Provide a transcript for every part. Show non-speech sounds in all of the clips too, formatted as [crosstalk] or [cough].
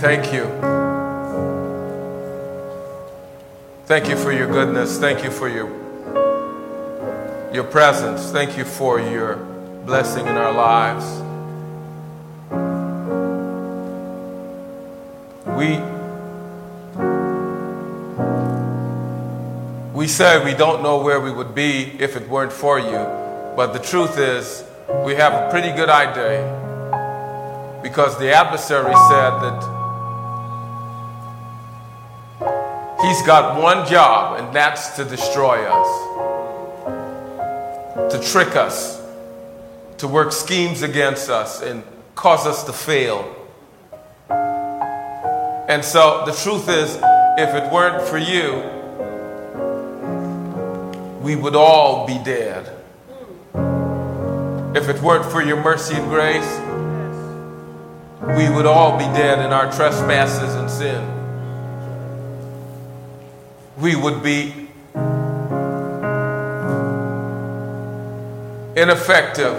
Thank you. Thank you for your goodness. Thank you for your, your presence. Thank you for your blessing in our lives. We, we say we don't know where we would be if it weren't for you, but the truth is, we have a pretty good idea because the adversary said that he's got one job, and that's to destroy us, to trick us, to work schemes against us, and cause us to fail. And so the truth is, if it weren't for you, we would all be dead. If it weren't for your mercy and grace, we would all be dead in our trespasses and sin. We would be ineffective,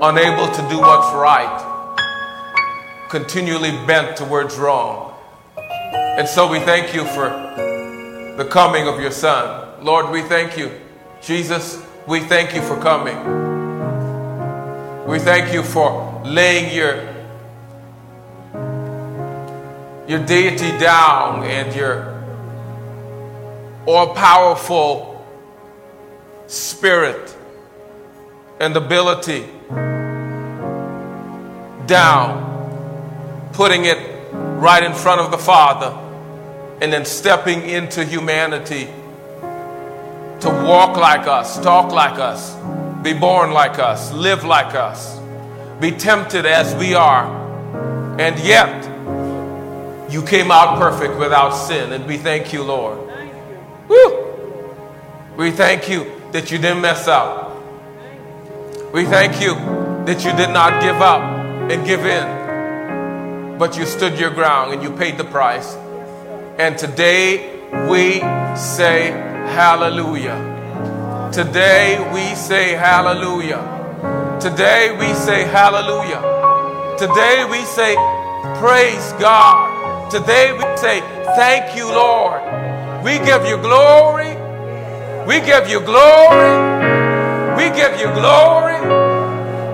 unable to do what's right, continually bent towards wrong. And so we thank you for the coming of your Son. Lord, we thank you. Jesus, we thank you for coming. We thank you for laying your, your deity down and your all powerful spirit and ability down, putting it right in front of the Father, and then stepping into humanity to walk like us, talk like us be born like us, live like us, be tempted as we are, and yet you came out perfect without sin. And we thank you, Lord. Woo! We thank you that you didn't mess up. We thank you that you did not give up and give in, but you stood your ground and you paid the price. And today we say hallelujah. Today we say hallelujah. Today we say hallelujah. Today we say praise God. Today we say thank you, Lord. We give you glory. We give you glory. We give you glory.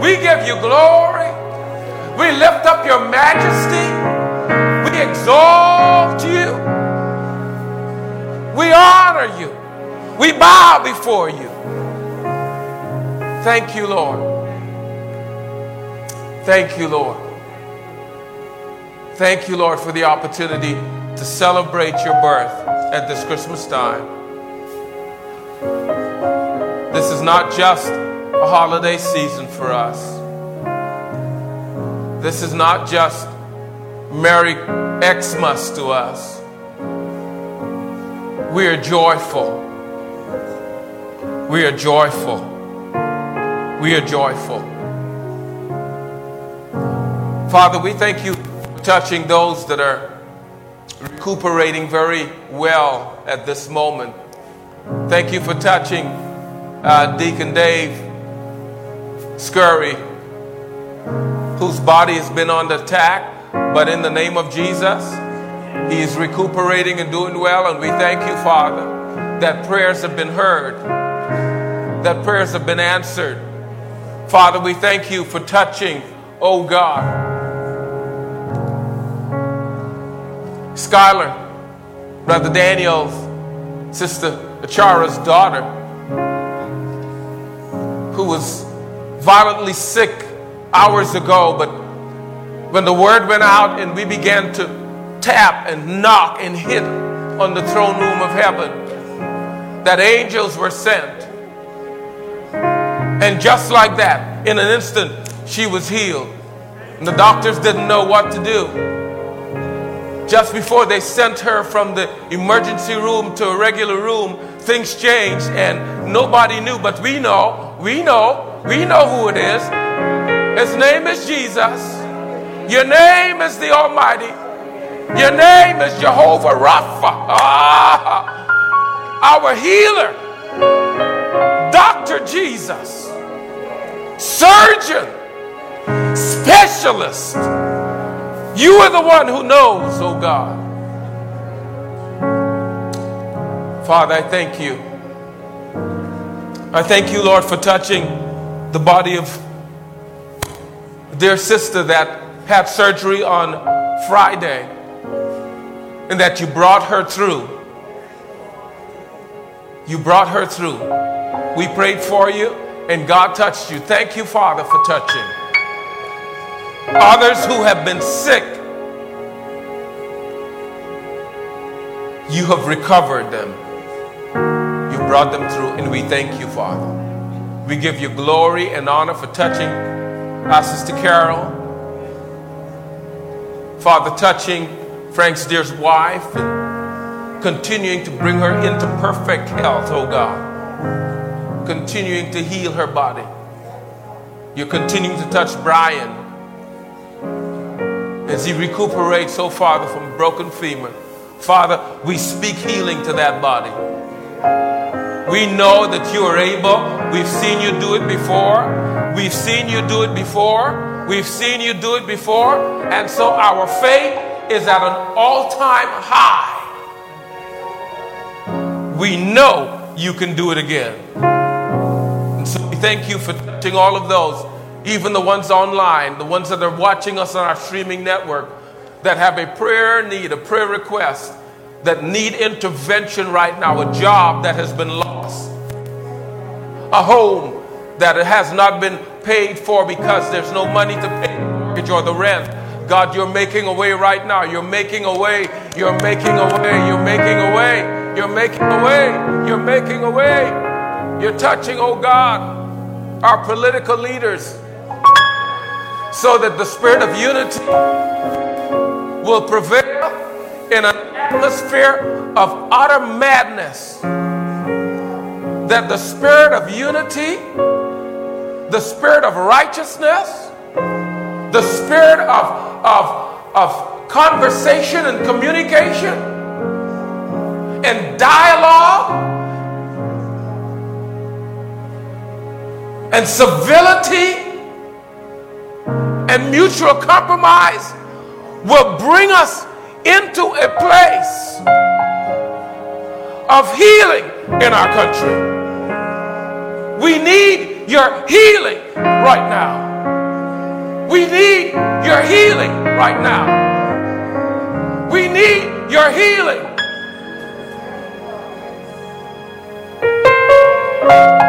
We give you glory. We lift up your majesty. We exalt you. We honor you. We bow before you. Thank you, Lord. Thank you, Lord. Thank you, Lord, for the opportunity to celebrate your birth at this Christmas time. This is not just a holiday season for us. This is not just Merry Xmas to us. We are joyful. We are joyful. We are joyful. Father, we thank you for touching those that are recuperating very well at this moment. Thank you for touching uh, Deacon Dave Scurry, whose body has been under attack, but in the name of Jesus, he is recuperating and doing well. And we thank you, Father, that prayers have been heard, that prayers have been answered Father, we thank you for touching, oh God. Skylar, Brother Daniel's sister Achara's daughter, who was violently sick hours ago, but when the word went out and we began to tap and knock and hit on the throne room of heaven, that angels were sent and just like that, in an instant, she was healed. And the doctors didn't know what to do. Just before they sent her from the emergency room to a regular room, things changed and nobody knew. But we know, we know, we know who it is. His name is Jesus. Your name is the Almighty. Your name is Jehovah Rapha, ah, our healer, Dr. Jesus surgeon, specialist. You are the one who knows, oh God. Father, I thank you. I thank you, Lord, for touching the body of dear sister that had surgery on Friday and that you brought her through. You brought her through. We prayed for you and God touched you. Thank you, Father, for touching. Others who have been sick, you have recovered them. You brought them through, and we thank you, Father. We give you glory and honor for touching our sister Carol. Father, touching Frank's dear's wife and continuing to bring her into perfect health, oh God. Continuing to heal her body. You're continuing to touch Brian as he recuperates, oh Father, from broken femur. Father, we speak healing to that body. We know that you are able. We've seen you do it before. We've seen you do it before. We've seen you do it before. And so our faith is at an all time high. We know you can do it again. And so we thank you for touching all of those, even the ones online, the ones that are watching us on our streaming network that have a prayer need, a prayer request that need intervention right now, a job that has been lost, a home that has not been paid for because there's no money to pay the mortgage or the rent. God, you're making a way right now. You're making a way. You're making a way. You're making a way. You're making a way. You're making a way. You're touching, oh God, our political leaders so that the spirit of unity will prevail in an atmosphere of utter madness. That the spirit of unity, the spirit of righteousness, the spirit of, of, of conversation and communication and dialogue and civility and mutual compromise will bring us into a place of healing in our country. We need your healing right now. We need your healing right now. We need your healing.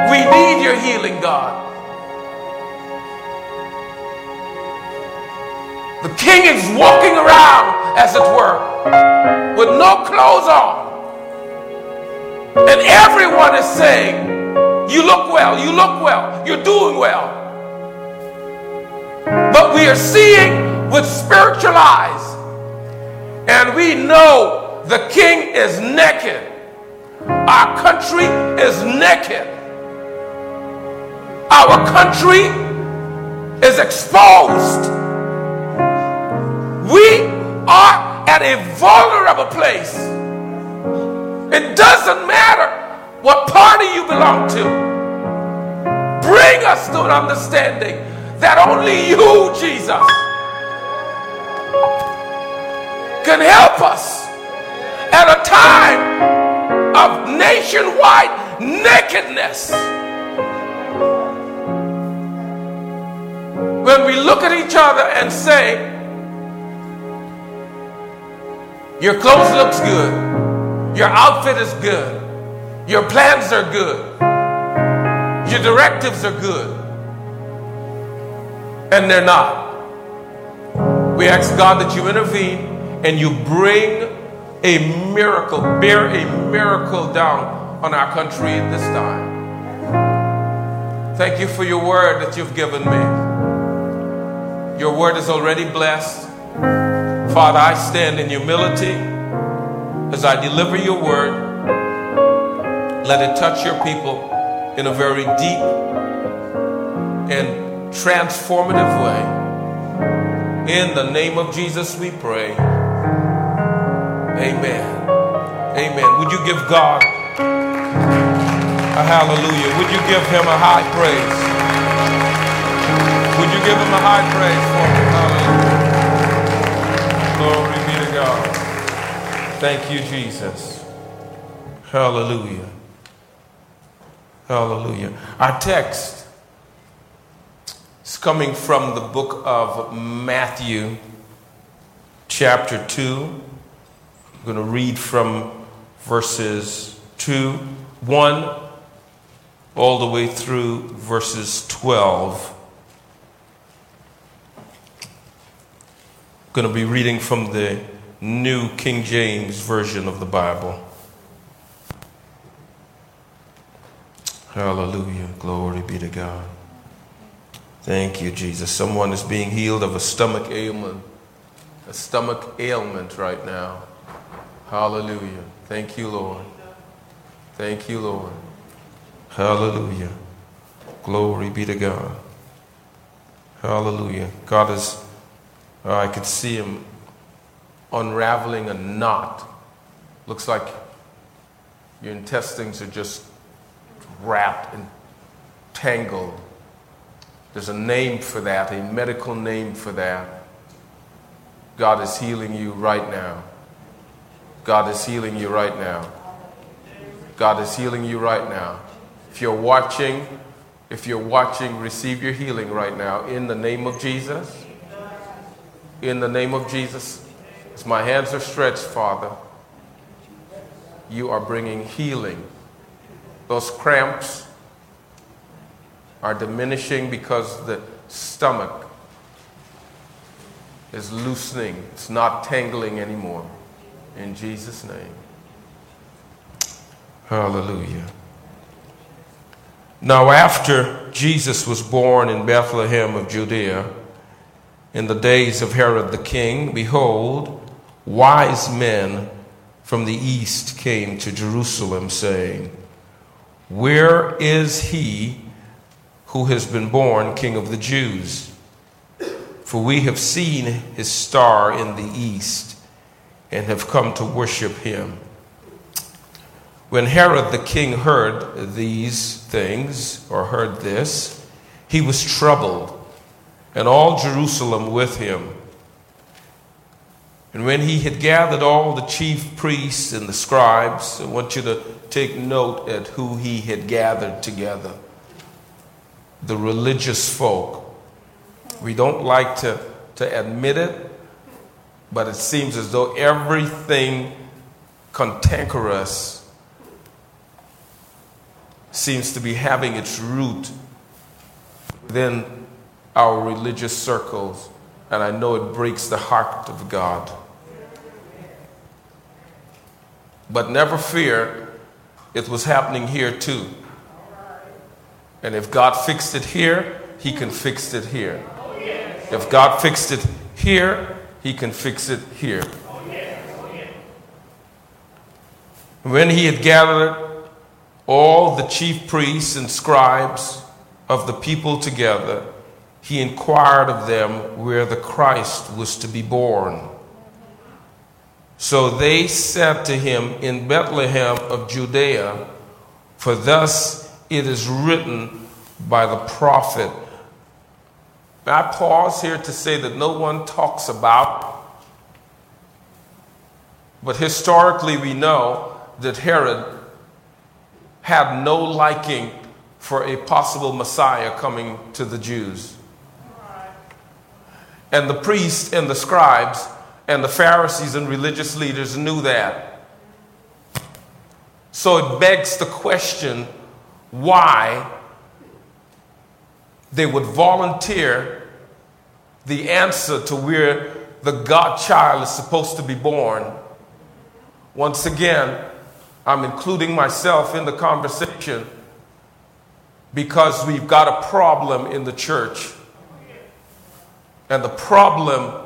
We need your healing, God. The king is walking around, as it were, with no clothes on. And everyone is saying, You look well, you look well, you're doing well. But we are seeing with spiritual eyes, and we know the king is naked. Our country is naked. Our country is exposed. We are at a vulnerable place. It doesn't matter what party you belong to. Bring us to an understanding that only you, Jesus, can help us at a time of nationwide nakedness. When we look at each other and say, Your clothes looks good. Your outfit is good. Your plans are good. Your directives are good. And they're not. We ask God that you intervene and you bring a miracle, bear a miracle down on our country at this time. Thank you for your word that you've given me. Your word is already blessed. Father, I stand in humility as I deliver your word. Let it touch your people in a very deep and transformative way. In the name of Jesus, we pray. Amen. Amen. Would you give God a hallelujah? Would you give him a high praise? Would you give him a high praise for him? Thank you, Jesus. Hallelujah. Hallelujah. Our text is coming from the book of Matthew, chapter 2. I'm going to read from verses 2, 1, all the way through verses 12. I'm going to be reading from the New King James Version of the Bible. Hallelujah. Glory be to God. Thank you, Jesus. Someone is being healed of a stomach ailment, a stomach ailment right now. Hallelujah. Thank you, Lord. Thank you, Lord. Hallelujah. Glory be to God. Hallelujah. God is, I could see him unraveling a knot. Looks like your intestines are just wrapped and tangled. There's a name for that, a medical name for that. God is healing you right now. God is healing you right now. God is healing you right now. If you're watching, if you're watching, receive your healing right now in the name of Jesus. In the name of Jesus. As my hands are stretched, Father, you are bringing healing. Those cramps are diminishing because the stomach is loosening, it's not tangling anymore. In Jesus' name. Hallelujah. Now, after Jesus was born in Bethlehem of Judea, in the days of Herod the king, behold, wise men from the east came to Jerusalem, saying, Where is he who has been born King of the Jews? For we have seen his star in the east and have come to worship him. When Herod the king heard these things, or heard this, he was troubled, and all Jerusalem with him. And when he had gathered all the chief priests and the scribes, I want you to take note at who he had gathered together the religious folk. We don't like to, to admit it, but it seems as though everything cantankerous seems to be having its root within our religious circles, and I know it breaks the heart of God. But never fear, it was happening here too. And if God fixed it here, He can fix it here. If God fixed it here, He can fix it here. When He had gathered all the chief priests and scribes of the people together, He inquired of them where the Christ was to be born. So they said to him, In Bethlehem of Judea, for thus it is written by the prophet. I pause here to say that no one talks about, but historically we know that Herod had no liking for a possible Messiah coming to the Jews. And the priests and the scribes and the Pharisees and religious leaders knew that. So it begs the question why they would volunteer the answer to where the God child is supposed to be born. Once again, I'm including myself in the conversation because we've got a problem in the church. And the problem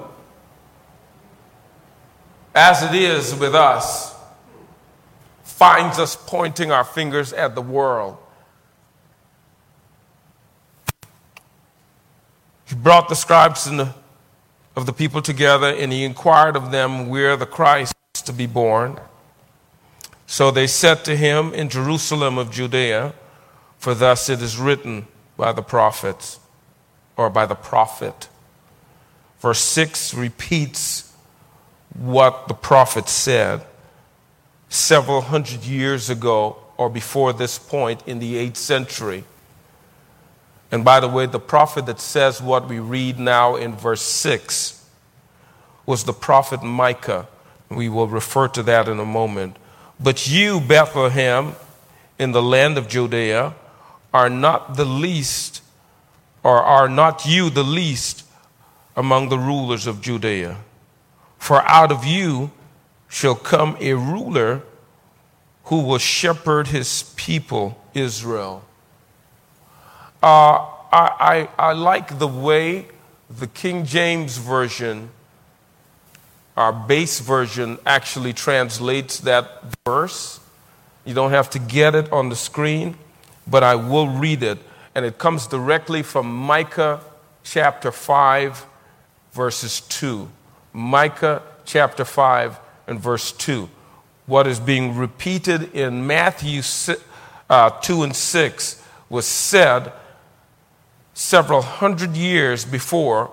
as it is with us, finds us pointing our fingers at the world. He brought the scribes and the, of the people together and he inquired of them where the Christ was to be born. So they said to him in Jerusalem of Judea, for thus it is written by the prophets or by the prophet. Verse 6 repeats what the prophet said. several hundred years ago or before this point in the 8th century. And by the way, the prophet that says what we read now in verse 6 was the prophet Micah. We will refer to that in a moment. But you, Bethlehem, in the land of Judea, are not the least, or are not you the least among the rulers of Judea. For out of you shall come a ruler who will shepherd his people, Israel. Uh, I, I, I like the way the King James Version, our base version, actually translates that verse. You don't have to get it on the screen, but I will read it. And it comes directly from Micah chapter 5, verses 2. Micah chapter 5 and verse 2 what is being repeated in Matthew uh, 2 and 6 was said several hundred years before,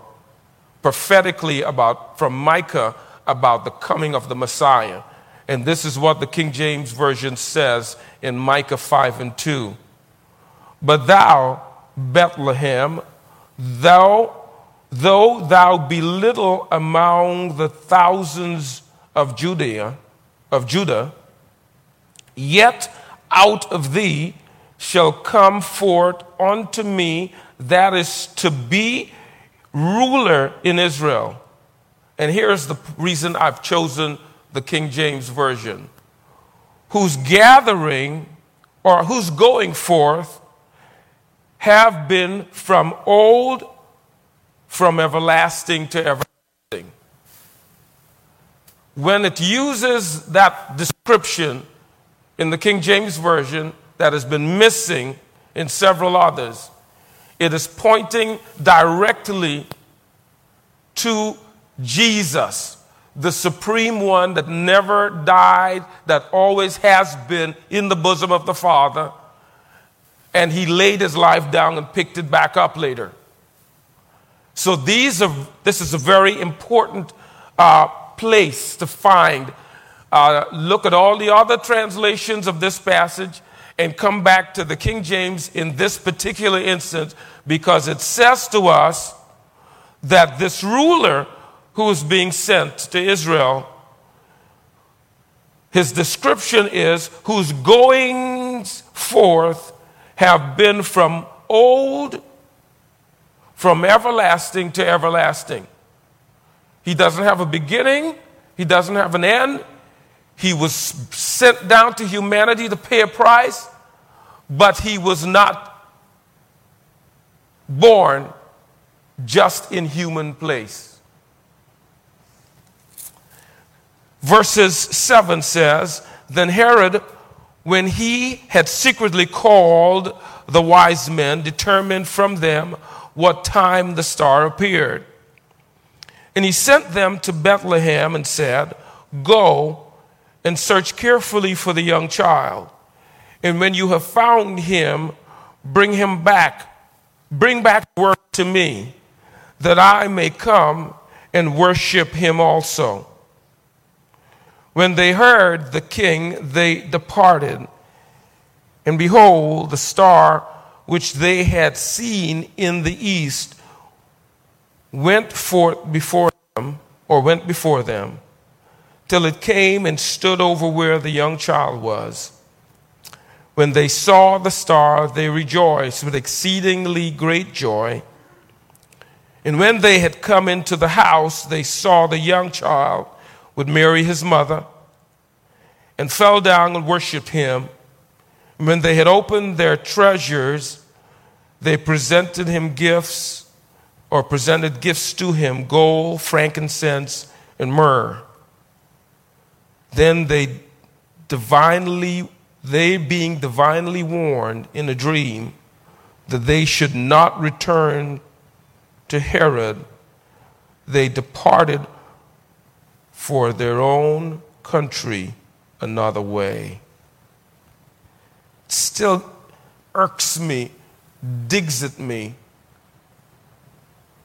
prophetically about, from Micah about the coming of the Messiah. And this is what the King James Version says in Micah 5 and 2. But thou, Bethlehem, thou, though thou be little among the thousands of Judea, of Judah, yet out of thee shall come forth unto me that is to be ruler in Israel. And here's the reason I've chosen the King James Version whose gathering or whose going forth have been from old, from everlasting to everlasting when it uses that description in the King James Version that has been missing in several others, it is pointing directly to Jesus, the supreme one that never died, that always has been in the bosom of the Father, and he laid his life down and picked it back up later. So these are, this is a very important uh, place to find. Uh, look at all the other translations of this passage and come back to the King James in this particular instance because it says to us that this ruler who is being sent to Israel, his description is whose goings forth have been from old, from everlasting to everlasting. He doesn't have a beginning, he doesn't have an end. He was sent down to humanity to pay a price, but he was not born just in human place. Verses 7 says, Then Herod, when he had secretly called the wise men, determined from them what time the star appeared. And he sent them to Bethlehem and said, Go and search carefully for the young child. And when you have found him, bring him back. Bring back word to me, that I may come and worship him also. When they heard the king, they departed. And behold, the star which they had seen in the east went forth before them, or went before them, till it came and stood over where the young child was. When they saw the star, they rejoiced with exceedingly great joy. And when they had come into the house, they saw the young child with Mary his mother, and fell down and worshiped him. When they had opened their treasures, they presented him gifts or presented gifts to him gold, frankincense, and myrrh. Then they divinely, they being divinely warned in a dream that they should not return to Herod, they departed for their own country another way. Still irks me, digs at me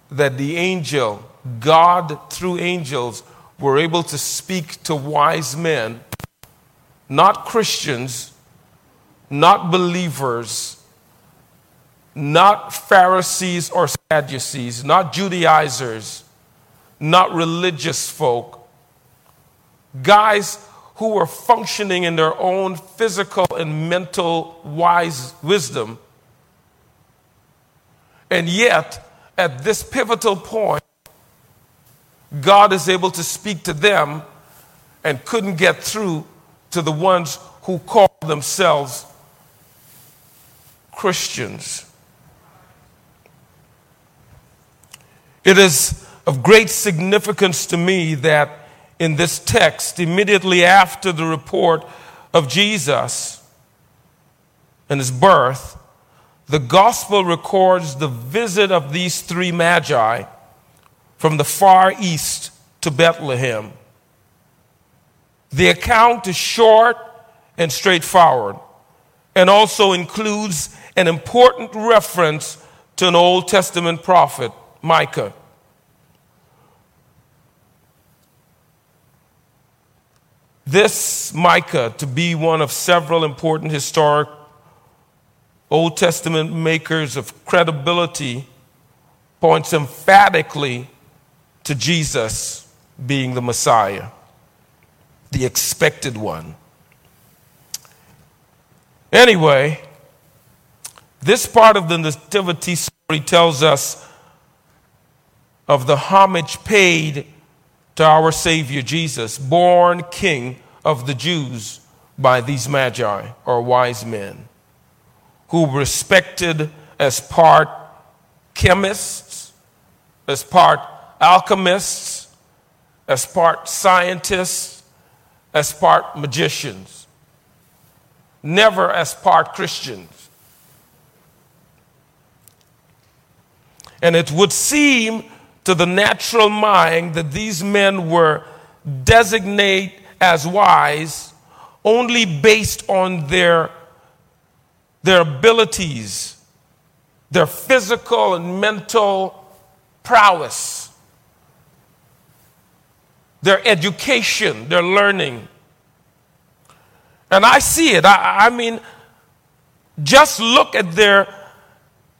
that the angel, God through angels, were able to speak to wise men not Christians, not believers, not Pharisees or Sadducees, not Judaizers, not religious folk, guys who were functioning in their own physical and mental wise wisdom. And yet, at this pivotal point, God is able to speak to them and couldn't get through to the ones who call themselves Christians. It is of great significance to me that in this text, immediately after the report of Jesus and his birth, the gospel records the visit of these three magi from the far east to Bethlehem. The account is short and straightforward and also includes an important reference to an Old Testament prophet, Micah. This Micah, to be one of several important historic Old Testament makers of credibility, points emphatically to Jesus being the Messiah, the expected one. Anyway, this part of the Nativity story tells us of the homage paid to our Savior Jesus, born King of the Jews by these magi or wise men, who respected as part chemists, as part alchemists, as part scientists, as part magicians, never as part Christians. And it would seem to the natural mind that these men were designate as wise only based on their, their abilities, their physical and mental prowess, their education, their learning. And I see it. I, I mean, just look at their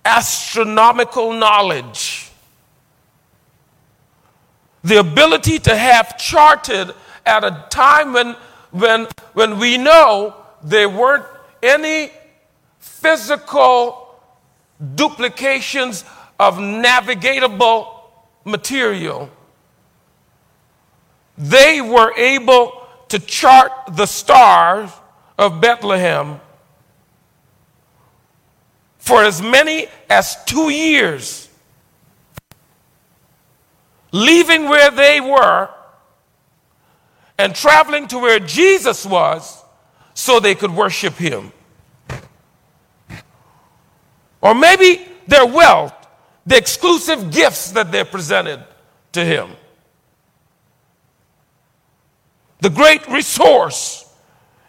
astronomical knowledge the ability to have charted at a time when, when, when we know there weren't any physical duplications of navigatable material. They were able to chart the stars of Bethlehem for as many as two years leaving where they were and traveling to where Jesus was so they could worship him. Or maybe their wealth, the exclusive gifts that they presented to him. The great resource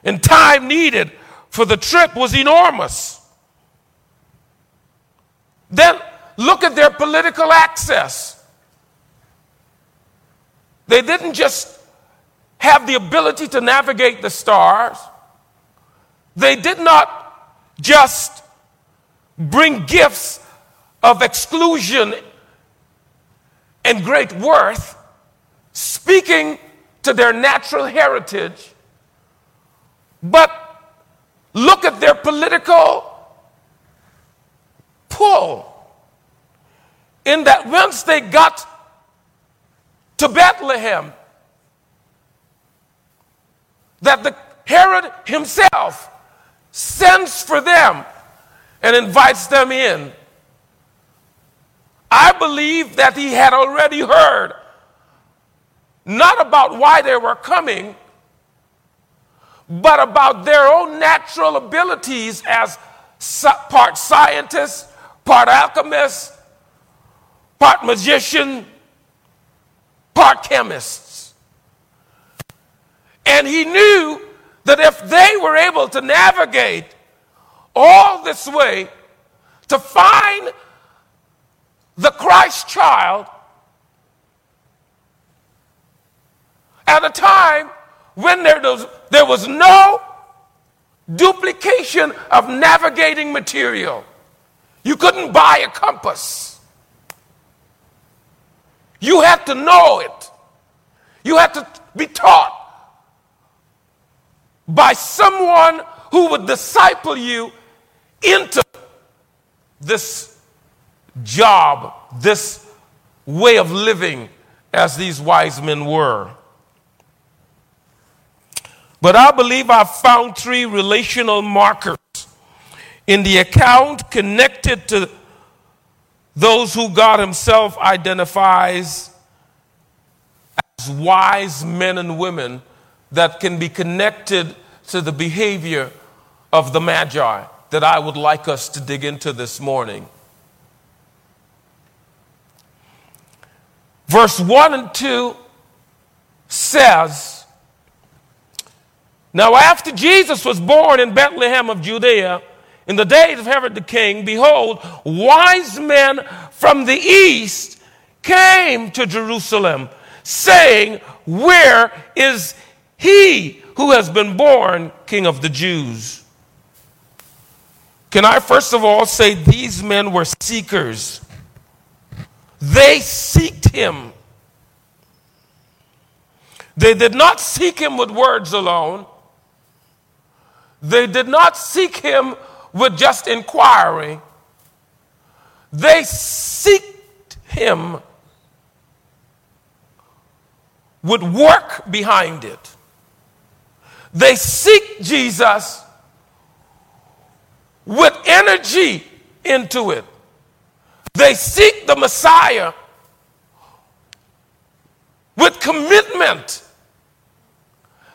and time needed for the trip was enormous. Then look at their political access. They didn't just have the ability to navigate the stars, they did not just bring gifts of exclusion and great worth, speaking to their natural heritage, but look at their political pull. In that once they got to Bethlehem. That the Herod himself sends for them and invites them in. I believe that he had already heard not about why they were coming, but about their own natural abilities as part scientist, part alchemist, part magician, part chemists. And he knew that if they were able to navigate all this way to find the Christ child at a time when there was, there was no duplication of navigating material. You couldn't buy a compass. You have to know it. You have to be taught by someone who would disciple you into this job, this way of living as these wise men were. But I believe I've found three relational markers in the account connected to those who God Himself identifies as wise men and women that can be connected to the behavior of the Magi that I would like us to dig into this morning. Verse 1 and 2 says, Now after Jesus was born in Bethlehem of Judea, in the days of Herod the king, behold, wise men from the east came to Jerusalem, saying, Where is he who has been born king of the Jews? Can I first of all say these men were seekers? They seeked him. They did not seek him with words alone. They did not seek him with just inquiry. They seeked him with work behind it. They seek Jesus with energy into it. They seek the Messiah with commitment,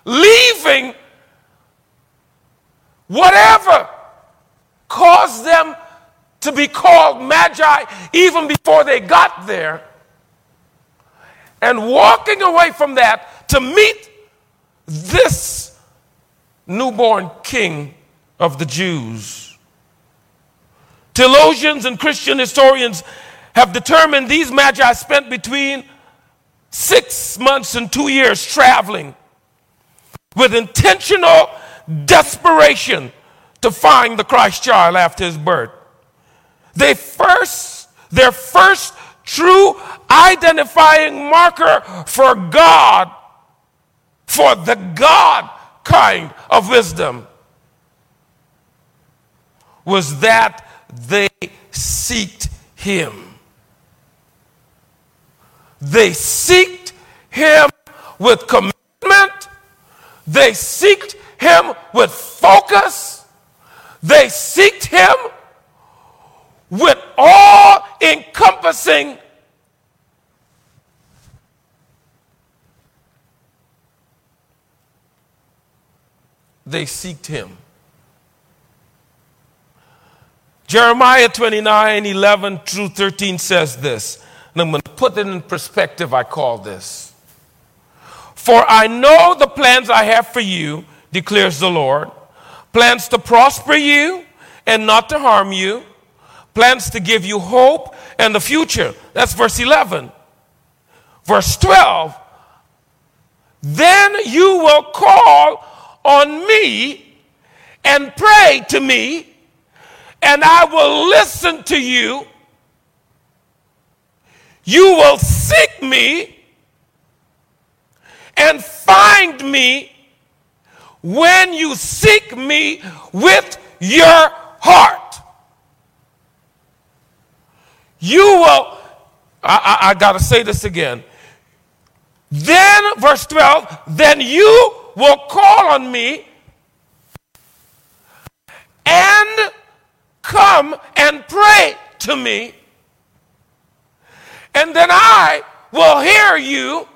leaving whatever caused them to be called magi even before they got there, and walking away from that to meet this newborn king of the Jews. Theologians and Christian historians have determined these magi spent between six months and two years traveling with intentional desperation to find the Christ child after his birth. They first, their first true identifying marker for God, for the God kind of wisdom, was that they seeked him. They seeked him with commitment. They seeked him with focus. They seeked him with all encompassing they seeked him. Jeremiah 29 11 through 13 says this. And I'm going to put it in perspective, I call this. For I know the plans I have for you, declares the Lord plans to prosper you and not to harm you, plans to give you hope and the future. That's verse 11. Verse 12. Then you will call on me and pray to me and I will listen to you. You will seek me and find me when you seek me with your heart. You will, I, I, I got to say this again. Then, verse 12, then you will call on me and Come and pray to me, and then I will hear you.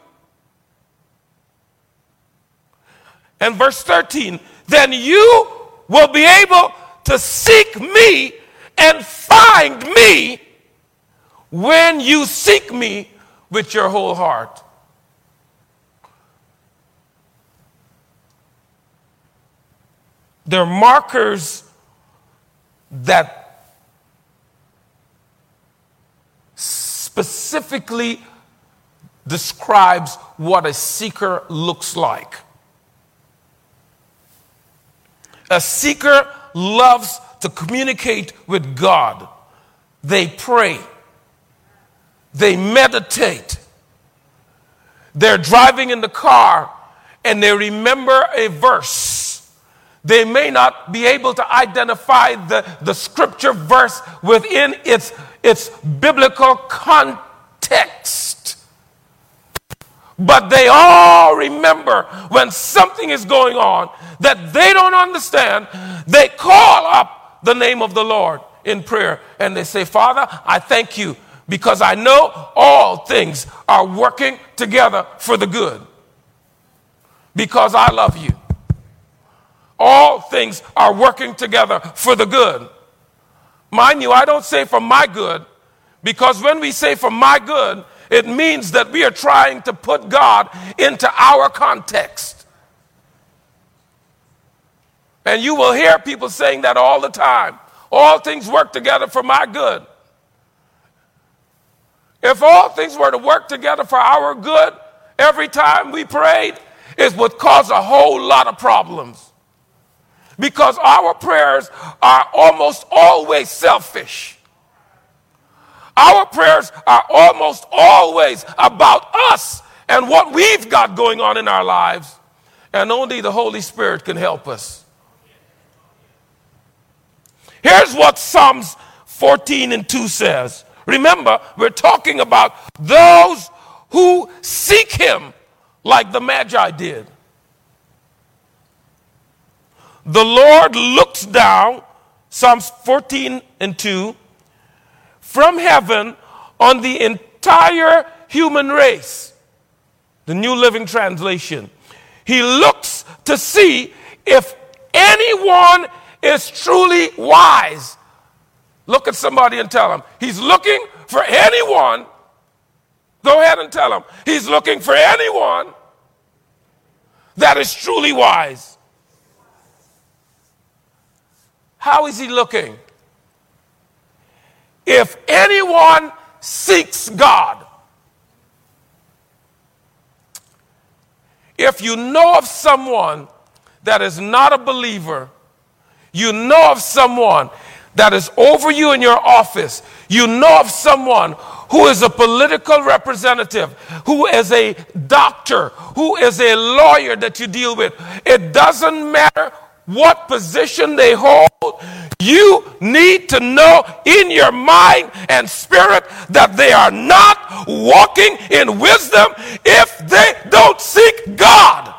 And verse 13, then you will be able to seek me and find me when you seek me with your whole heart. There are markers that specifically describes what a seeker looks like. A seeker loves to communicate with God. They pray, they meditate. They're driving in the car and they remember a verse. They may not be able to identify the, the scripture verse within its, its biblical context. But they all remember when something is going on that they don't understand, they call up the name of the Lord in prayer and they say, Father, I thank you because I know all things are working together for the good because I love you. All things are working together for the good. Mind you, I don't say for my good because when we say for my good, it means that we are trying to put God into our context. And you will hear people saying that all the time. All things work together for my good. If all things were to work together for our good every time we prayed, it would cause a whole lot of problems. Because our prayers are almost always selfish. Our prayers are almost always about us and what we've got going on in our lives. And only the Holy Spirit can help us. Here's what Psalms 14 and 2 says. Remember, we're talking about those who seek Him like the Magi did. The Lord looks down, Psalms 14 and 2, from heaven on the entire human race. The New Living Translation. He looks to see if anyone is truly wise. Look at somebody and tell him. He's looking for anyone. Go ahead and tell him, He's looking for anyone that is truly wise. How is He looking? If anyone seeks God, if you know of someone that is not a believer, you know of someone that is over you in your office, you know of someone who is a political representative, who is a doctor, who is a lawyer that you deal with. It doesn't matter what position they hold. You need to know in your mind and spirit that they are not walking in wisdom if they don't seek God.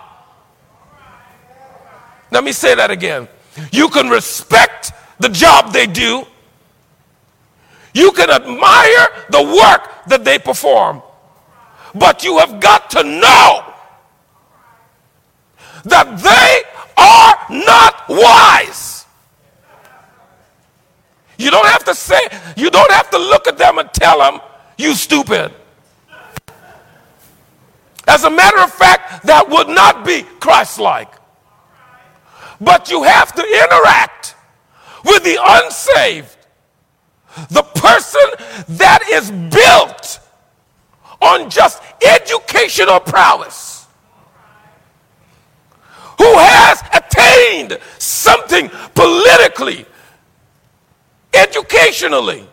Let me say that again. You can respect the job they do. You can admire the work that they perform. But you have got to know that they not wise. You don't have to say, you don't have to look at them and tell them, you stupid. As a matter of fact, that would not be Christ like. But you have to interact with the unsaved. The person that is built on just educational prowess, who has attained something politically, educationally,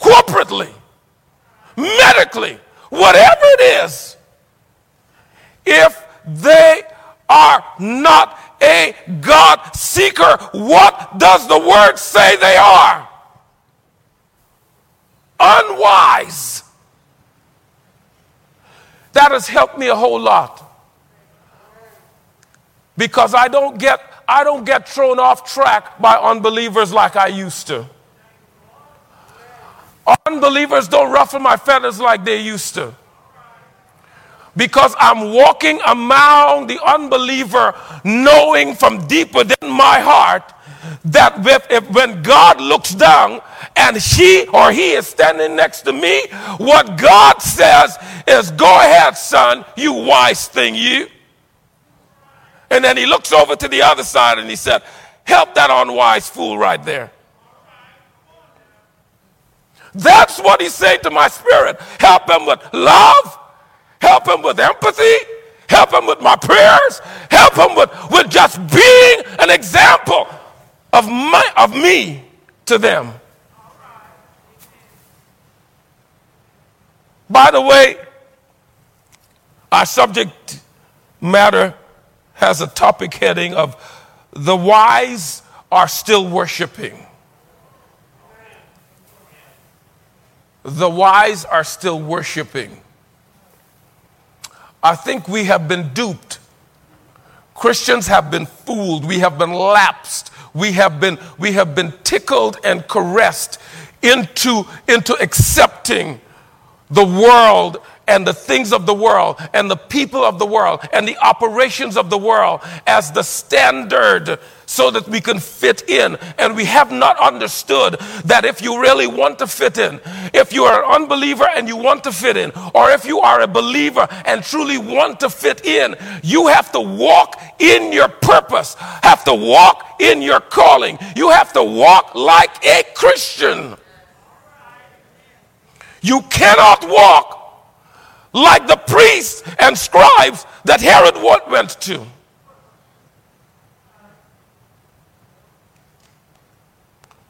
corporately, medically, whatever it is, if they are not a God seeker. What does the word say they are? Unwise. That has helped me a whole lot. Because I don't get I don't get thrown off track by unbelievers like I used to. Unbelievers don't ruffle my feathers like they used to because I'm walking among the unbeliever, knowing from deep within my heart that if, when God looks down and she or he is standing next to me, what God says is, Go ahead, son, you wise thing, you. And then he looks over to the other side and he said, Help that unwise fool right there. That's what he's saying to my spirit. Help him with love Help him with empathy. help him with my prayers, help him with, with just being an example of, my, of me to them. By the way, our subject matter has a topic heading of the wise are still worshiping. The wise are still worshiping. I think we have been duped. Christians have been fooled. We have been lapsed. We have been, we have been tickled and caressed into, into accepting the world and the things of the world and the people of the world and the operations of the world as the standard so that we can fit in. And we have not understood that if you really want to fit in, if you are an unbeliever and you want to fit in, or if you are a believer and truly want to fit in, you have to walk in your purpose, have to walk in your calling. You have to walk like a Christian. You cannot walk like the priests and scribes that Herod went to.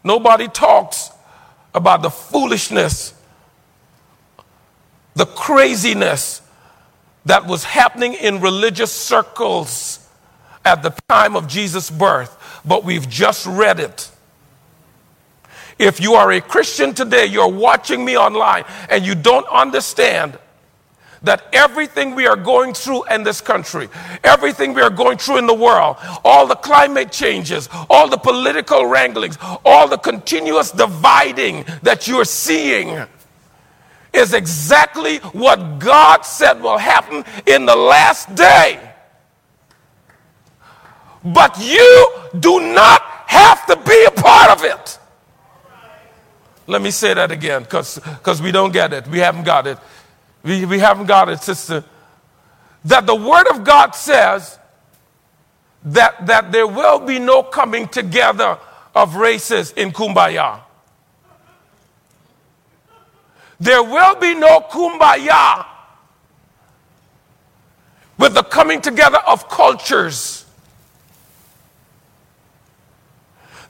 Nobody talks about the foolishness, the craziness that was happening in religious circles at the time of Jesus' birth, but we've just read it. If you are a Christian today, you're watching me online, and you don't understand that everything we are going through in this country, everything we are going through in the world, all the climate changes, all the political wranglings, all the continuous dividing that you're seeing is exactly what God said will happen in the last day. But you do not have to be a part of it. Let me say that again because we don't get it. We haven't got it. We, we haven't got it, sister. That the Word of God says that, that there will be no coming together of races in kumbaya. There will be no kumbaya with the coming together of cultures.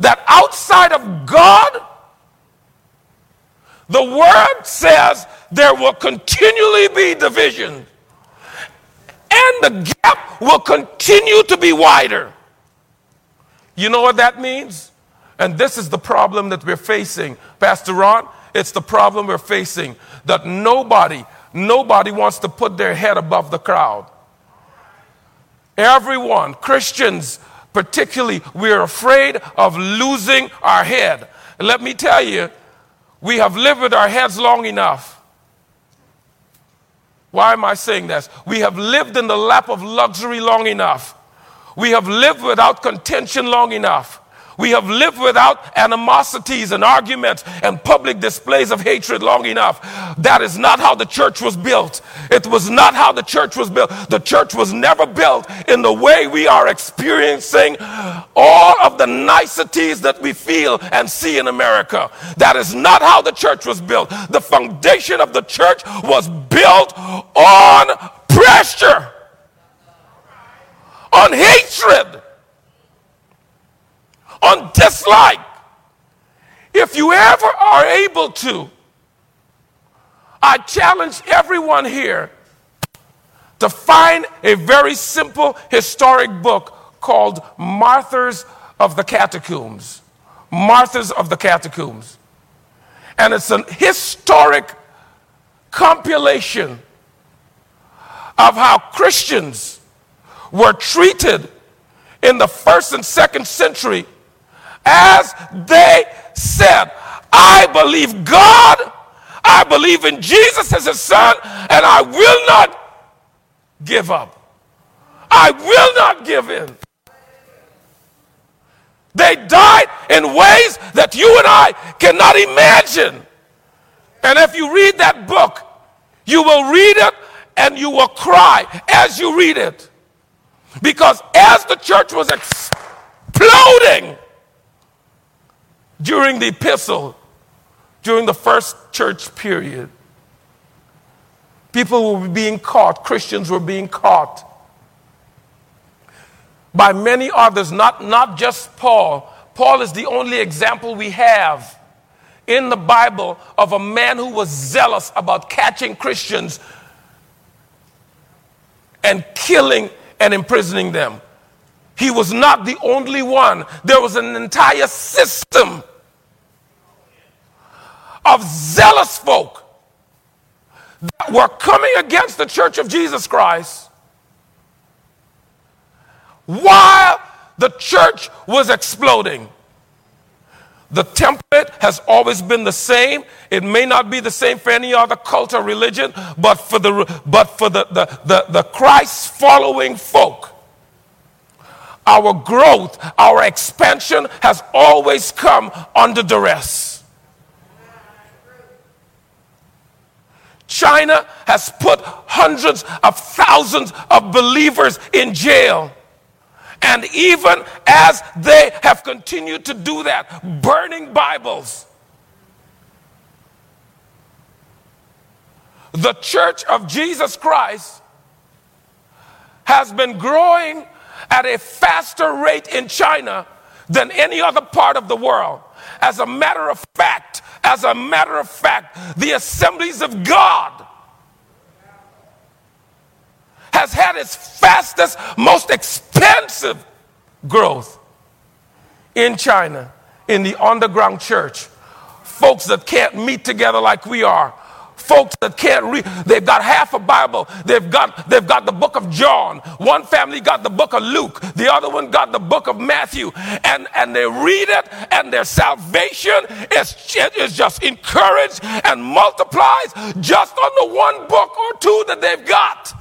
That outside of God, the word says there will continually be division, and the gap will continue to be wider. You know what that means? And this is the problem that we're facing, Pastor Ron. It's the problem we're facing that nobody, nobody wants to put their head above the crowd. Everyone, Christians particularly, we're afraid of losing our head. Let me tell you, we have lived with our heads long enough. Why am I saying this? We have lived in the lap of luxury long enough. We have lived without contention long enough. We have lived without animosities and arguments and public displays of hatred long enough. That is not how the church was built. It was not how the church was built. The church was never built in the way we are experiencing all of the niceties that we feel and see in America. That is not how the church was built. The foundation of the church was built on pressure, on hatred on dislike. If you ever are able to, I challenge everyone here to find a very simple historic book called Martyrs of the Catacombs. Martyrs of the Catacombs. And it's an historic compilation of how Christians were treated in the first and second century as they said, I believe God, I believe in Jesus as his son, and I will not give up. I will not give in. They died in ways that you and I cannot imagine. And if you read that book, you will read it and you will cry as you read it. Because as the church was exploding, during the epistle, during the first church period. People were being caught, Christians were being caught by many others, not, not just Paul. Paul is the only example we have in the Bible of a man who was zealous about catching Christians and killing and imprisoning them. He was not the only one, there was an entire system of zealous folk that were coming against the church of Jesus Christ while the church was exploding. The template has always been the same. It may not be the same for any other cult or religion, but for the, but for the, the, the, the Christ following folk, our growth, our expansion has always come under duress. China has put hundreds of thousands of believers in jail. And even as they have continued to do that, burning Bibles, the church of Jesus Christ has been growing at a faster rate in China than any other part of the world. As a matter of fact, as a matter of fact, the assemblies of God has had its fastest, most expensive growth in China, in the underground church. Folks that can't meet together like we are. Folks that can't read, they've got half a Bible. They've got, they've got the book of John. One family got the book of Luke. The other one got the book of Matthew. And, and they read it, and their salvation is, is just encouraged and multiplies just on the one book or two that they've got.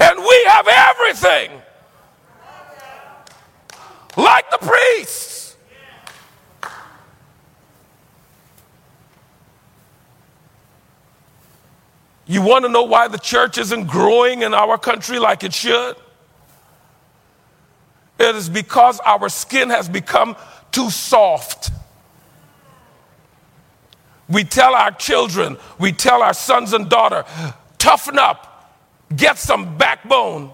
And we have everything. Like the priests. You want to know why the church isn't growing in our country like it should? It is because our skin has become too soft. We tell our children, we tell our sons and daughter, toughen up get some backbone.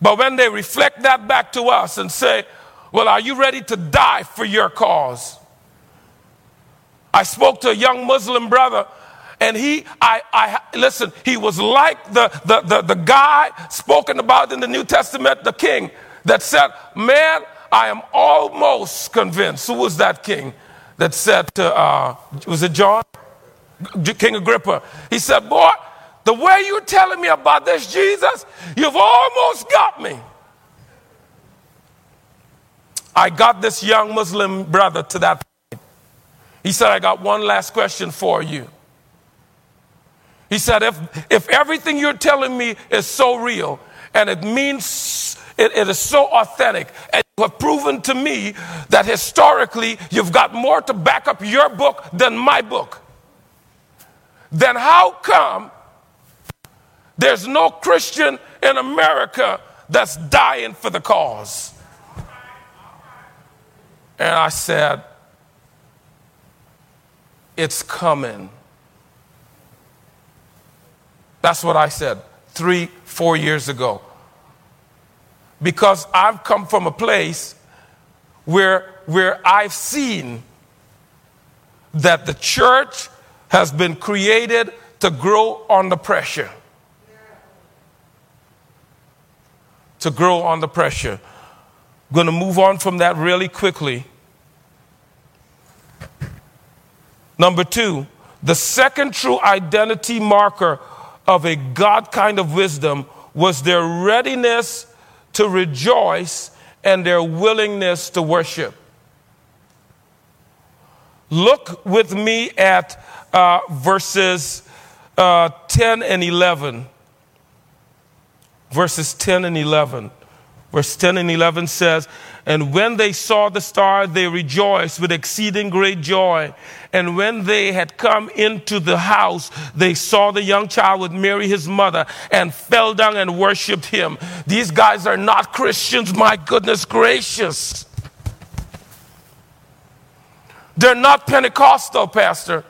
But when they reflect that back to us and say, Well, are you ready to die for your cause? I spoke to a young Muslim brother, and he, I, I listen, he was like the, the, the, the guy spoken about in the New Testament, the king, that said, Man, I am almost convinced. Who was that king that said to, uh, was it John? King Agrippa. He said, Boy, the way you're telling me about this Jesus, you've almost got me. I got this young Muslim brother to that point. He said, I got one last question for you. He said, if, if everything you're telling me is so real and it means it, it is so authentic, and you have proven to me that historically you've got more to back up your book than my book, then how come there's no Christian in America that's dying for the cause. And I said, It's coming. That's what I said three, four years ago. Because I've come from a place where, where I've seen that the church has been created to grow under pressure. to grow under pressure. I'm going to move on from that really quickly. Number two, the second true identity marker of a God kind of wisdom was their readiness to rejoice and their willingness to worship. Look with me at uh, verses uh, 10 and 11 verses 10 and 11. Verse 10 and 11 says, And when they saw the star, they rejoiced with exceeding great joy. And when they had come into the house, they saw the young child with Mary, his mother, and fell down and worshiped him. These guys are not Christians, my goodness gracious. They're not Pentecostal, Pastor.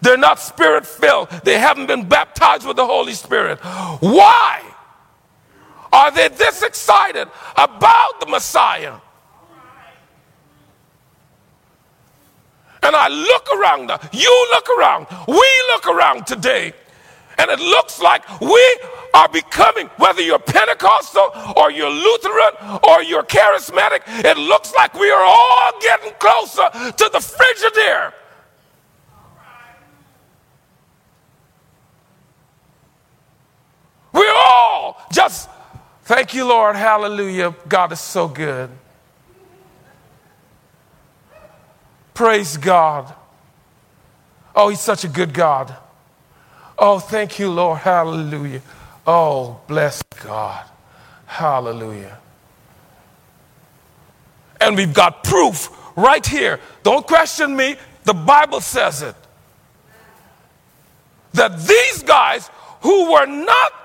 They're not spirit filled. They haven't been baptized with the Holy Spirit. Why? Are they this excited about the Messiah? And I look around, you look around, we look around today, and it looks like we are becoming, whether you're Pentecostal or you're Lutheran or you're charismatic, it looks like we are all getting closer to the Frigidaire. We're all just, thank you, Lord, hallelujah. God is so good. Praise God. Oh, He's such a good God. Oh, thank you, Lord, hallelujah. Oh, bless God. Hallelujah. And we've got proof right here. Don't question me. The Bible says it. That these guys who were not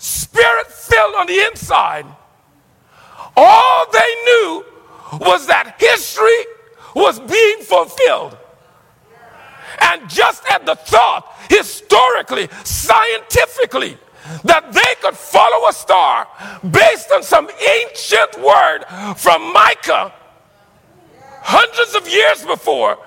spirit filled on the inside, all they knew was that history was being fulfilled. And just at the thought, historically, scientifically, that they could follow a star based on some ancient word from Micah hundreds of years before,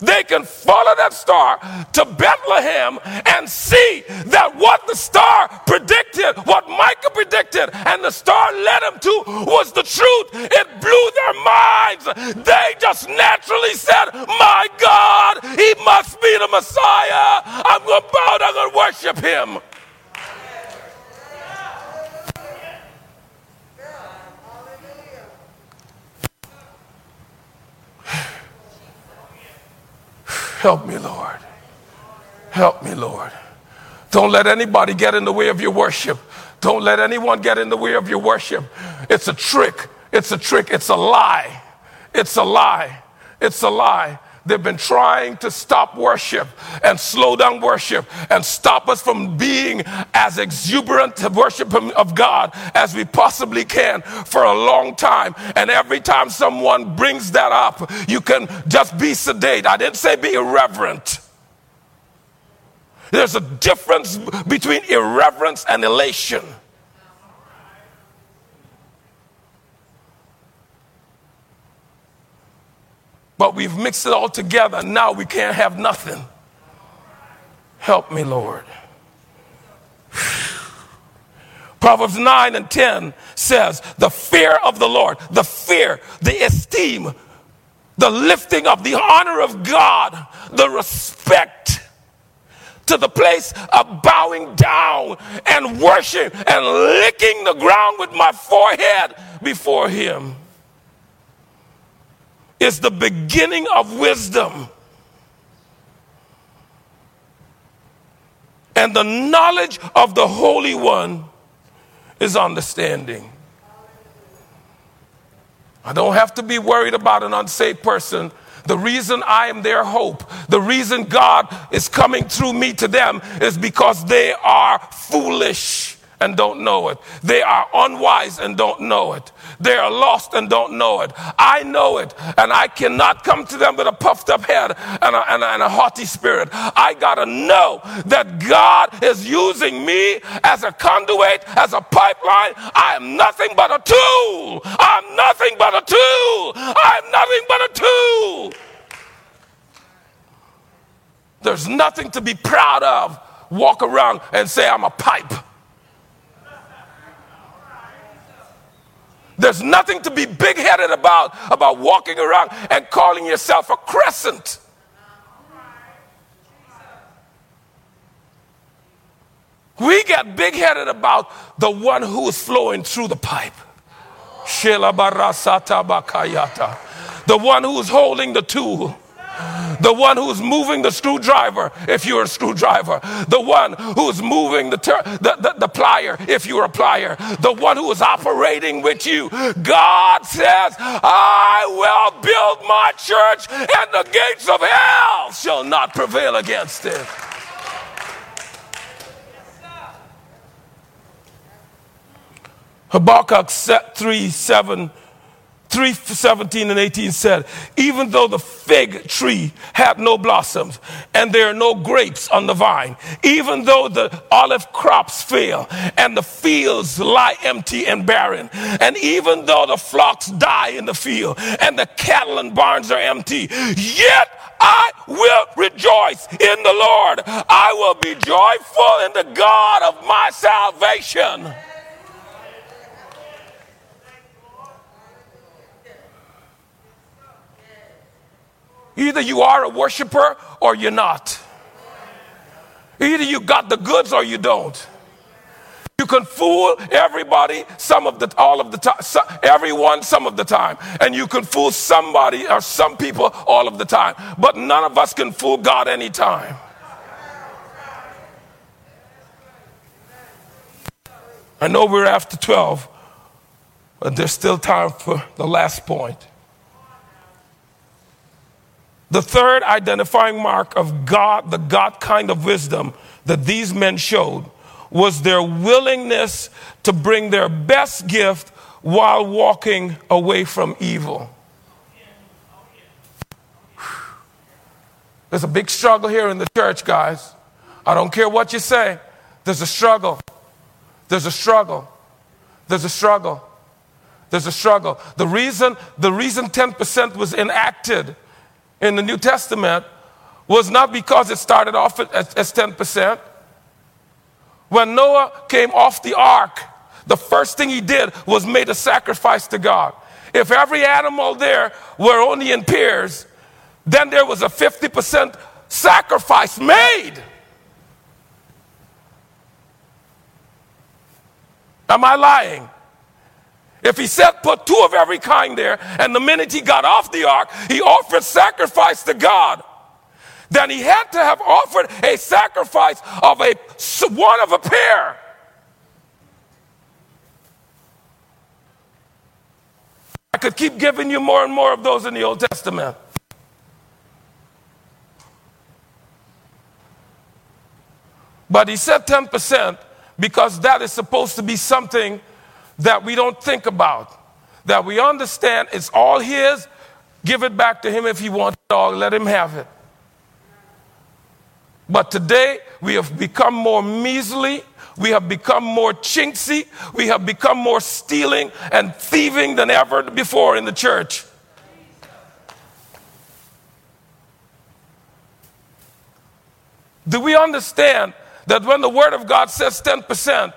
they can follow that star to Bethlehem and see that what the star predicted, what Micah predicted, and the star led them to was the truth. It blew their minds. They just naturally said, My God, he must be the Messiah. I'm going to bow down and worship him. Help me, Lord. Help me, Lord. Don't let anybody get in the way of your worship. Don't let anyone get in the way of your worship. It's a trick. It's a trick. It's a lie. It's a lie. It's a lie. They've been trying to stop worship and slow down worship and stop us from being as exuberant to worship of God as we possibly can for a long time. And every time someone brings that up, you can just be sedate. I didn't say be irreverent. There's a difference between irreverence and elation. But we've mixed it all together. Now we can't have nothing. Help me, Lord. [sighs] Proverbs 9 and 10 says, The fear of the Lord, the fear, the esteem, the lifting of the honor of God, the respect to the place of bowing down and worship and licking the ground with my forehead before Him is the beginning of wisdom. And the knowledge of the Holy One is understanding. I don't have to be worried about an unsaved person. The reason I am their hope, the reason God is coming through me to them is because they are foolish and don't know it. They are unwise and don't know it. They are lost and don't know it. I know it, and I cannot come to them with a puffed up head and a, and a, and a haughty spirit. I got to know that God is using me as a conduit, as a pipeline. I am nothing but a tool. I'm nothing but a tool. I'm nothing but a tool. There's nothing to be proud of. Walk around and say, I'm a pipe. There's nothing to be big headed about, about walking around and calling yourself a crescent. We get big headed about the one who is flowing through the pipe. The one who is holding the tool the one who's moving the screwdriver if you're a screwdriver, the one who's moving the, ter- the, the, the plier if you're a plier, the one who is operating with you. God says, I will build my church and the gates of hell shall not prevail against it. Habakkuk 3 7 3 17 and 18 said, Even though the fig tree had no blossoms and there are no grapes on the vine, even though the olive crops fail and the fields lie empty and barren, and even though the flocks die in the field and the cattle and barns are empty, yet I will rejoice in the Lord. I will be joyful in the God of my salvation. Either you are a worshiper or you're not. Either you got the goods or you don't. You can fool everybody some of the all of the time, everyone some of the time, and you can fool somebody or some people all of the time. But none of us can fool God anytime. I know we're after 12, but there's still time for the last point. The third identifying mark of God, the God kind of wisdom that these men showed, was their willingness to bring their best gift while walking away from evil. There's a big struggle here in the church, guys. I don't care what you say, there's a struggle. There's a struggle. There's a struggle. There's a struggle. The reason, the reason 10% was enacted in the New Testament was not because it started off as, as 10%. When Noah came off the ark, the first thing he did was made a sacrifice to God. If every animal there were only in pairs, then there was a 50% sacrifice made. Am I lying? If he said put two of every kind there, and the minute he got off the ark, he offered sacrifice to God, then he had to have offered a sacrifice of a one of a pair. I could keep giving you more and more of those in the Old Testament. But he said 10% because that is supposed to be something that we don't think about, that we understand it's all His. Give it back to Him if He wants it all, let Him have it. But today, we have become more measly, we have become more chinksy, we have become more stealing and thieving than ever before in the church. Do we understand that when the Word of God says 10%,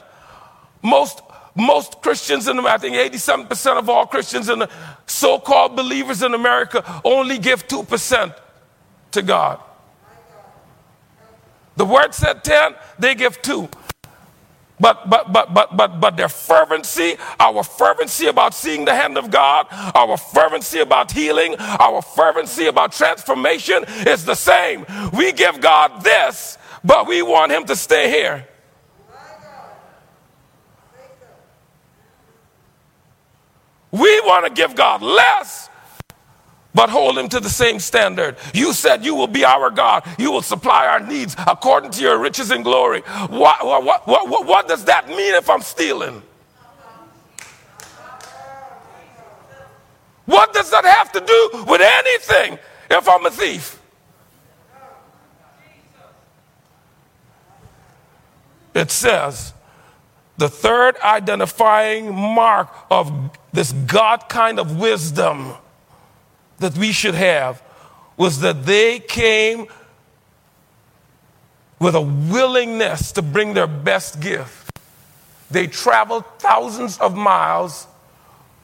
most most Christians in America, I think 87% of all Christians and so called believers in America only give 2% to God. The word said 10, they give 2. But but but but but but their fervency, our fervency about seeing the hand of God, our fervency about healing, our fervency about transformation is the same. We give God this, but we want him to stay here. We want to give God less, but hold him to the same standard. You said you will be our God. You will supply our needs according to your riches and glory. What, what, what, what, does that mean if I'm stealing? What does that have to do with anything if I'm a thief? It says, the third identifying mark of this God kind of wisdom that we should have was that they came with a willingness to bring their best gift. They traveled thousands of miles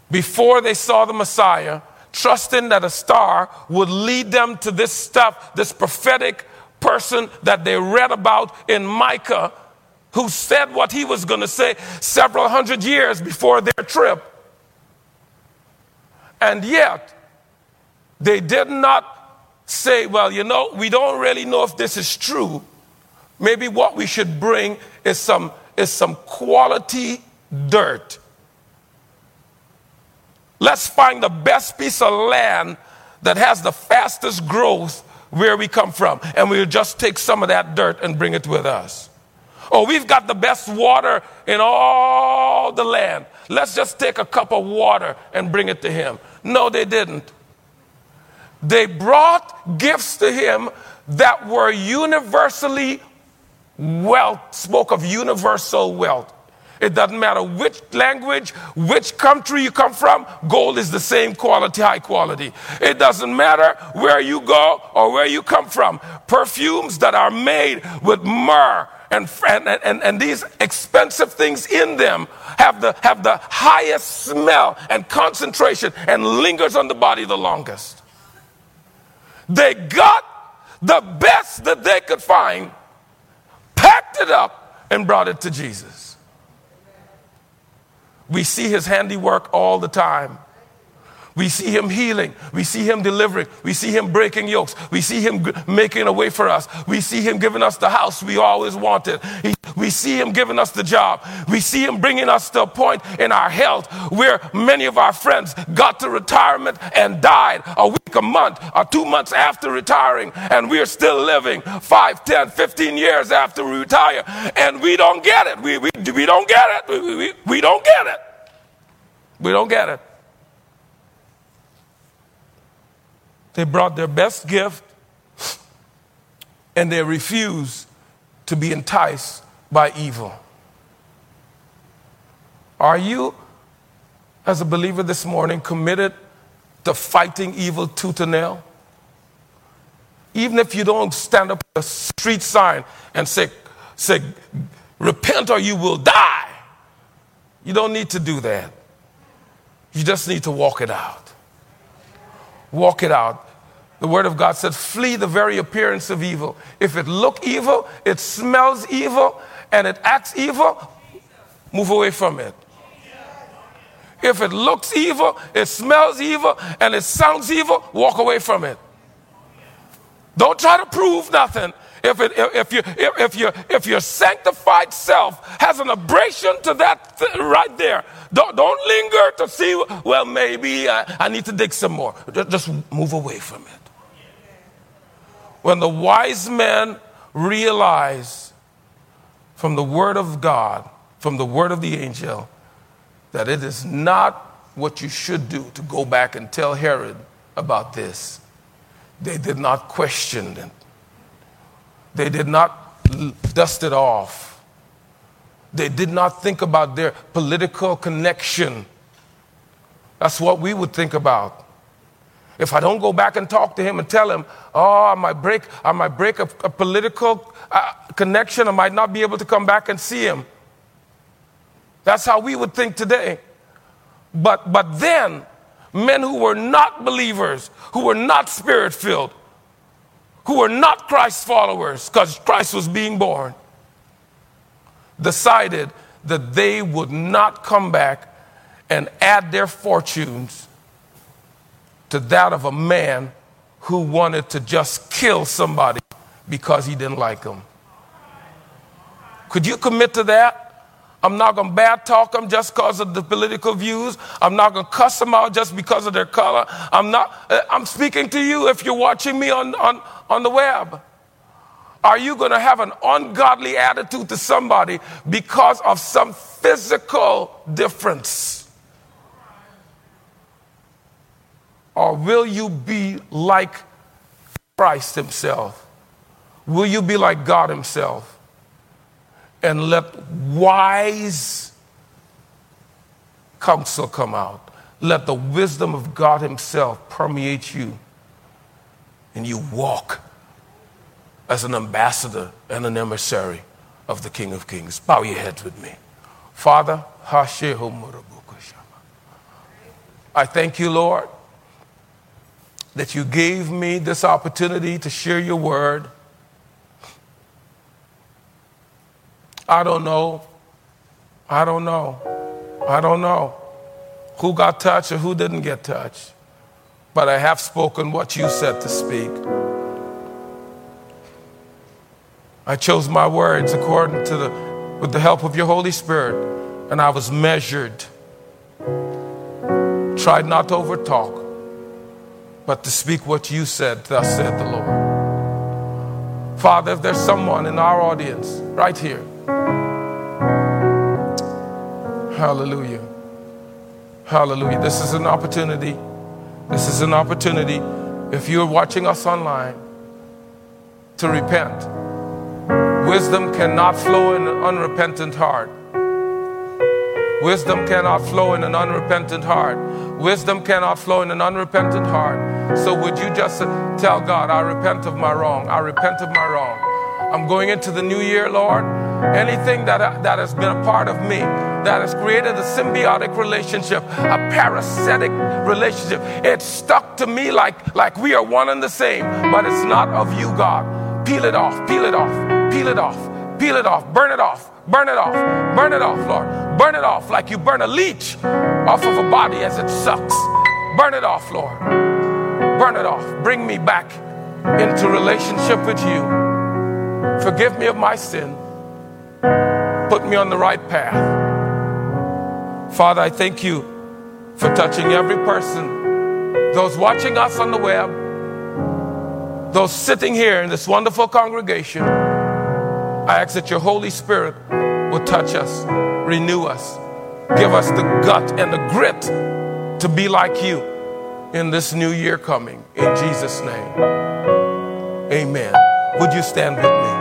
before they saw the Messiah, trusting that a star would lead them to this stuff, this prophetic person that they read about in Micah who said what he was going to say several hundred years before their trip. And yet, they did not say, well, you know, we don't really know if this is true. Maybe what we should bring is some, is some quality dirt. Let's find the best piece of land that has the fastest growth where we come from, and we'll just take some of that dirt and bring it with us. Oh, we've got the best water in all the land. Let's just take a cup of water and bring it to him. No, they didn't. They brought gifts to him that were universally wealth, spoke of universal wealth. It doesn't matter which language, which country you come from, gold is the same quality, high quality. It doesn't matter where you go or where you come from. Perfumes that are made with myrrh and, and, and, and these expensive things in them have the, have the highest smell and concentration and lingers on the body the longest. They got the best that they could find, packed it up, and brought it to Jesus. We see his handiwork all the time. We see him healing. We see him delivering. We see him breaking yokes. We see him g- making a way for us. We see him giving us the house we always wanted. He, we see him giving us the job. We see him bringing us to a point in our health where many of our friends got to retirement and died a week, a month, or two months after retiring, and we're still living five, ten, fifteen years after we retire, and we don't get it. We, we, we don't get it. We, we, we don't get it. We don't get it. They brought their best gift and they refused to be enticed by evil. Are you, as a believer this morning, committed to fighting evil tooth and nail? Even if you don't stand up with a street sign and say, say, repent or you will die. You don't need to do that. You just need to walk it out. Walk it out. The word of God said, flee the very appearance of evil. If it look evil, it smells evil, and it acts evil, move away from it. If it looks evil, it smells evil, and it sounds evil, walk away from it. Don't try to prove nothing. If, it, if, you, if, you, if your sanctified self has an abrasion to that th- right there, don't, don't linger to see, well, maybe I, I need to dig some more. Just, just move away from it. When the wise men realize from the word of God, from the word of the angel, that it is not what you should do to go back and tell Herod about this, they did not question it. They did not dust it off. They did not think about their political connection. That's what we would think about. If I don't go back and talk to him and tell him, oh, I might break, I might break a, a political uh, connection, I might not be able to come back and see him. That's how we would think today. But, but then, men who were not believers, who were not spirit filled, who were not Christ followers, because Christ was being born, decided that they would not come back and add their fortunes to that of a man who wanted to just kill somebody because he didn't like them. Could you commit to that? I'm not going to bad talk them just because of the political views. I'm not going to cuss them out just because of their color. I'm not, uh, I'm speaking to you if you're watching me on, on, on the web. Are you going to have an ungodly attitude to somebody because of some physical difference? Or will you be like Christ Himself? Will you be like God Himself? And let wise counsel come out. Let the wisdom of God Himself permeate you. And you walk as an ambassador and an emissary of the King of Kings. Bow your heads with me. Father, I thank you, Lord that you gave me this opportunity to share your word. I don't know. I don't know. I don't know who got touched or who didn't get touched. But I have spoken what you said to speak. I chose my words according to the with the help of your Holy Spirit, and I was measured. Tried not to overtalk but to speak what you said, thus said the Lord. Father, if there's someone in our audience right here, hallelujah, hallelujah, this is an opportunity This is an opportunity, if you're watching us online, to repent. Wisdom cannot flow in an unrepentant heart. Wisdom cannot flow in an unrepentant heart. Wisdom cannot flow in an unrepentant heart. So, would you just tell God, I repent of my wrong? I repent of my wrong. I'm going into the new year, Lord. Anything that, that has been a part of me that has created a symbiotic relationship, a parasitic relationship, it's stuck to me like, like we are one and the same, but it's not of you, God. Peel it off, peel it off, peel it off, peel it off, burn it off, burn it off, burn it off, Lord. Burn it off like you burn a leech off of a body as it sucks. Burn it off, Lord. Burn it off. Bring me back into relationship with you. Forgive me of my sin. Put me on the right path. Father, I thank you for touching every person, those watching us on the web, those sitting here in this wonderful congregation. I ask that your Holy Spirit will touch us renew us. Give us the gut and the grit to be like you in this new year coming. In Jesus' name. Amen. Would you stand with me?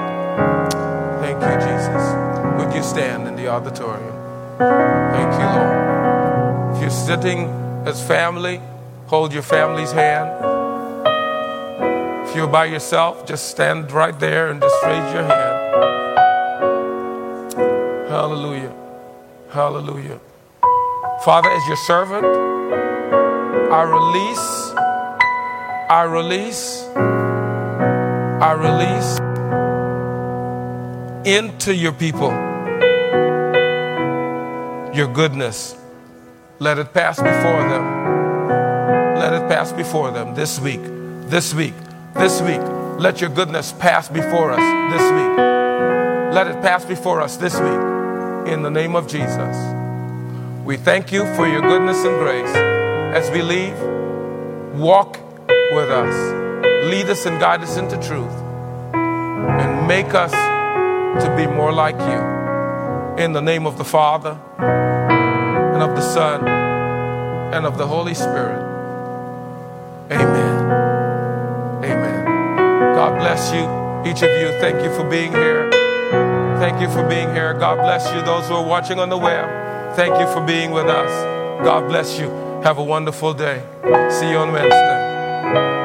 Thank you, Jesus. Would you stand in the auditorium? Thank you, Lord. If you're sitting as family, hold your family's hand. If you're by yourself, just stand right there and just raise your hand. Hallelujah. Hallelujah. Father, as your servant, I release, I release, I release into your people your goodness. Let it pass before them. Let it pass before them this week, this week, this week. Let your goodness pass before us this week. Let it pass before us this week in the name of Jesus. We thank you for your goodness and grace. As we leave, walk with us, lead us and guide us into truth, and make us to be more like you. In the name of the Father, and of the Son, and of the Holy Spirit. Amen. Amen. God bless you, each of you. Thank you for being here. Thank you for being here. God bless you. Those who are watching on the web, thank you for being with us. God bless you. Have a wonderful day. See you on Wednesday.